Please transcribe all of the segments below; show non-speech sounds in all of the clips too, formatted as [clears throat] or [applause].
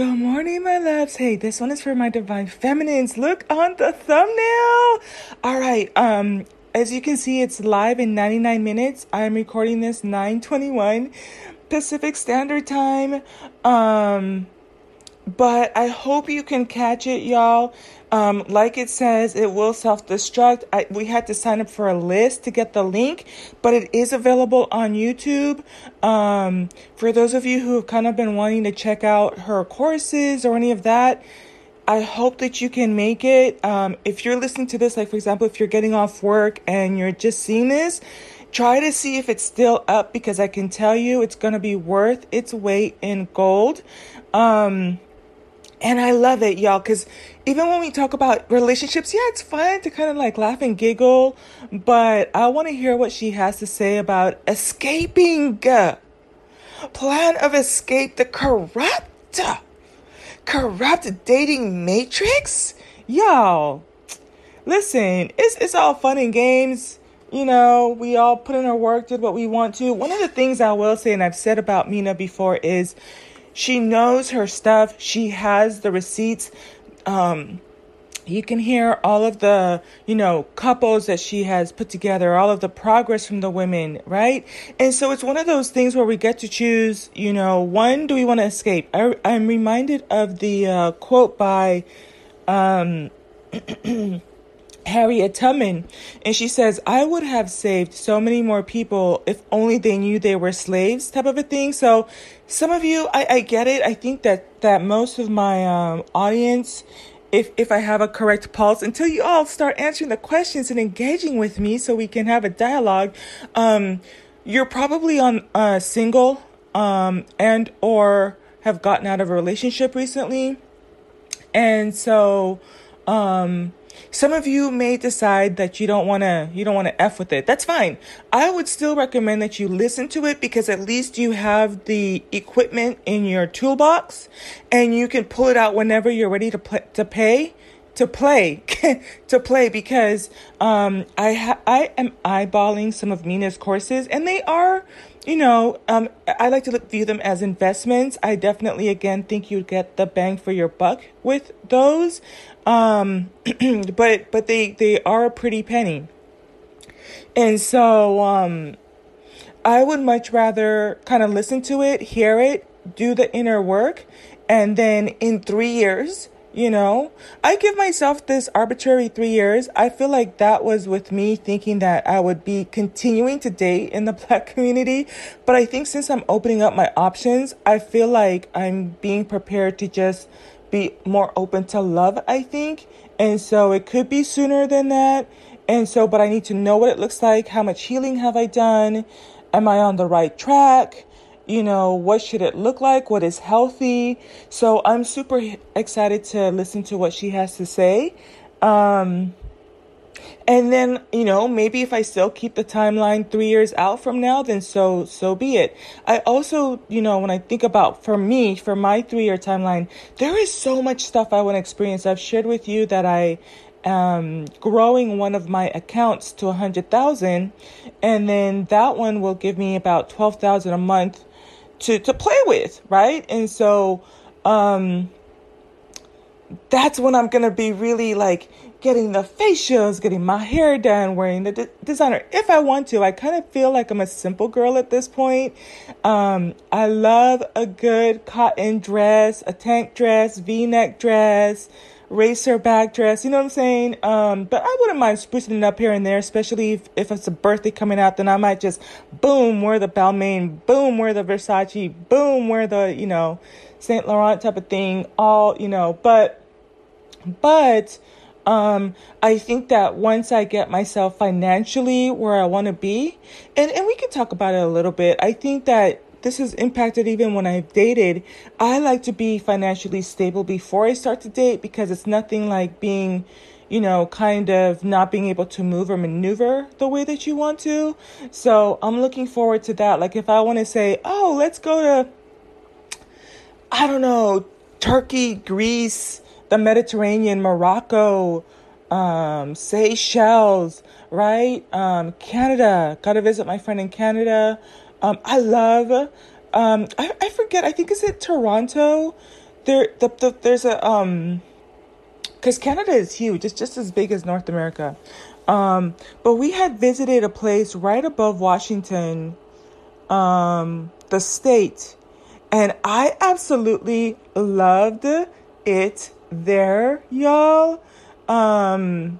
Good morning, my loves. Hey, this one is for my divine feminines. Look on the thumbnail. All right. Um, as you can see, it's live in 99 minutes. I'm recording this 921 Pacific Standard Time. Um, but I hope you can catch it, y'all. Um, like it says, it will self destruct. we had to sign up for a list to get the link, but it is available on YouTube. Um, for those of you who have kind of been wanting to check out her courses or any of that, I hope that you can make it. Um, if you're listening to this, like for example, if you're getting off work and you're just seeing this, try to see if it's still up because I can tell you it's going to be worth its weight in gold. Um, and I love it, y'all, because even when we talk about relationships, yeah, it's fun to kind of like laugh and giggle, but I want to hear what she has to say about escaping. Plan of escape, the corrupt, corrupt dating matrix? Y'all, listen, it's, it's all fun and games. You know, we all put in our work, did what we want to. One of the things I will say, and I've said about Mina before, is she knows her stuff. She has the receipts. Um, you can hear all of the, you know, couples that she has put together, all of the progress from the women, right? And so it's one of those things where we get to choose, you know, one, do we want to escape? I, I'm reminded of the uh, quote by, um, [clears throat] Harriet Tubman, and she says, I would have saved so many more people if only they knew they were slaves, type of a thing. So, some of you, I, I get it. I think that, that most of my um, audience, if, if I have a correct pulse, until you all start answering the questions and engaging with me so we can have a dialogue, um, you're probably on uh, single um, and or have gotten out of a relationship recently. And so, um, some of you may decide that you don't want to you don't want to f with it. That's fine. I would still recommend that you listen to it because at least you have the equipment in your toolbox and you can pull it out whenever you're ready to play, to pay to play [laughs] to play because um, I ha- I am eyeballing some of Mina's courses and they are you know um, I like to look, view them as investments. I definitely again think you'd get the bang for your buck with those, um, [clears throat] but but they they are a pretty penny, and so um, I would much rather kind of listen to it, hear it, do the inner work, and then in three years you know, I give myself this arbitrary three years. I feel like that was with me thinking that I would be continuing to date in the [laughs] black community. But I think since I'm opening up my options, I feel like I'm being prepared to just be more open to love, I think. And so it could be sooner than that. And so, but I need to know what it looks like. How much healing have I done? Am I on the right track? You know, what should it look like? What is healthy? So I'm super excited to listen to what she has to say. Um, and then, you know, maybe if I still keep the timeline three years out from now, then so, so be it. I also, you know, when I think about for me, for my three year timeline, there is so much stuff I want to experience. I've shared with you that I um, growing one of my accounts to a hundred thousand, and then that one will give me about twelve thousand a month to to play with, right? And so um that's when I'm going to be really like getting the facials, getting my hair done, wearing the designer if I want to. I kind of feel like I'm a simple girl at this point. Um, I love a good cotton dress, a tank dress, v-neck dress, racer back dress, you know what I'm saying? Um, but I wouldn't mind sprucing it up here and there, especially if, if it's a birthday coming out, then I might just boom, wear the Balmain, boom, wear the Versace, boom, wear the, you know, Saint Laurent type of thing, all, you know, but, but, um, I think that once I get myself financially where I want to be, and, and we can talk about it a little bit, I think that this has impacted even when I've dated. I like to be financially stable before I start to date because it's nothing like being, you know, kind of not being able to move or maneuver the way that you want to. So I'm looking forward to that. Like if I want to say, oh, let's go to, I don't know, Turkey, Greece, the Mediterranean, Morocco, um, Seychelles, right? Um, Canada. Got to visit my friend in Canada. Um, I love, um, I, I forget, I think is it Toronto there the, the there's a um because Canada is huge. It's just as big as North America. Um, but we had visited a place right above Washington, um, the state, and I absolutely loved it there, y'all. Um,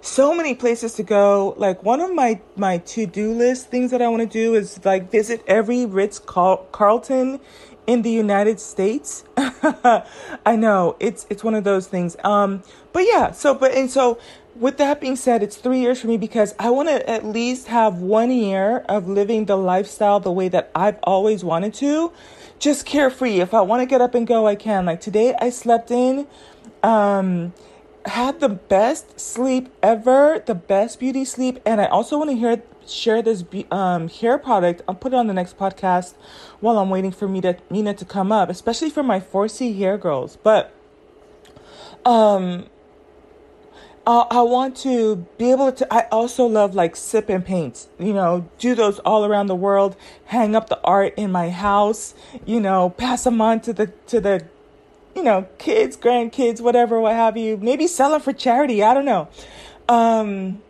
so many places to go. Like one of my my to do list things that I want to do is like visit every Ritz Carlton in the United States. [laughs] I know it's it's one of those things. Um, but yeah. So but and so with that being said, it's three years for me because I want to at least have one year of living the lifestyle the way that I've always wanted to, just carefree. If I want to get up and go, I can. Like today, I slept in. Um, had the best sleep ever, the best beauty sleep, and I also want to hear share this um, hair product. I'll put it on the next podcast while I'm waiting for Mina, Mina to come up, especially for my 4C hair girls. But um, I, I want to be able to. I also love like sip and paints. You know, do those all around the world. Hang up the art in my house. You know, pass them on to the to the you know, kids, grandkids, whatever, what have you. Maybe sell them for charity. I don't know. Um,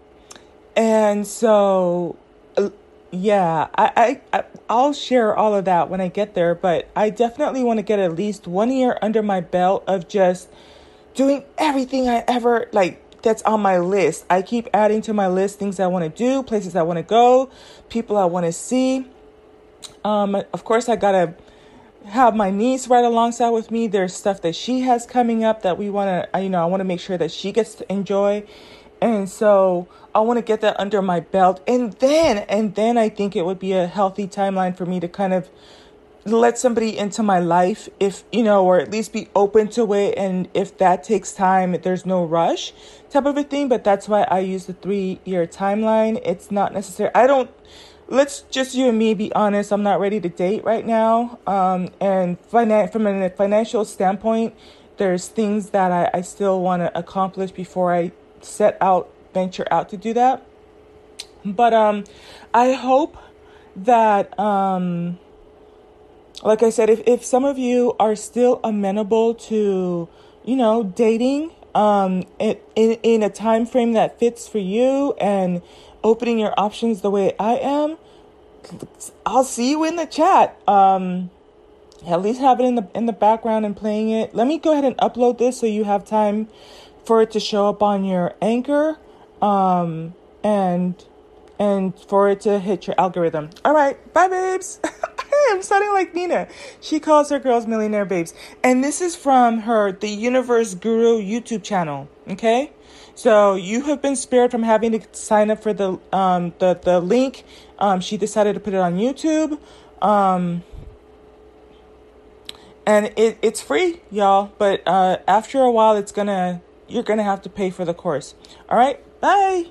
and so, uh, yeah, I, I, I'll share all of that when I get there, but I definitely want to get at least one year under my belt of just doing everything I ever like that's on my list. I keep adding to my list things I want to do, places I want to go, people I want to see. Um, of course, I gotta have my niece right alongside with me. There's stuff that she has coming up that we want to, you know, I want to make sure that she gets to enjoy. And so I want to get that under my belt. And then, and then I think it would be a healthy timeline for me to kind of let somebody into my life if, you know, or at least be open to it. And if that takes time, there's no rush type of a thing. But that's why I use the three year timeline. It's not necessary. I don't let's just you and me be honest. I'm not ready to date right now. Um, and finan- from a financial standpoint, there's things that I, I still want to accomplish before I set out, venture out to do that. But um, I hope that, um, like I said, if, if some of you are still amenable to, you know, dating um, in, in, in a time frame that fits for you and opening your options the way I am, I'll see you in the chat. Um, at least have it in the in the background and playing it. Let me go ahead and upload this so you have time for it to show up on your anchor, um, and and for it to hit your algorithm. All right, bye, babes. [laughs] I'm sounding like Nina. She calls her girls millionaire babes, and this is from her the Universe Guru YouTube channel. Okay. So you have been spared from having to sign up for the um, the the link. Um, she decided to put it on YouTube, um, and it, it's free, y'all. But uh, after a while, it's gonna you're gonna have to pay for the course. All right, bye.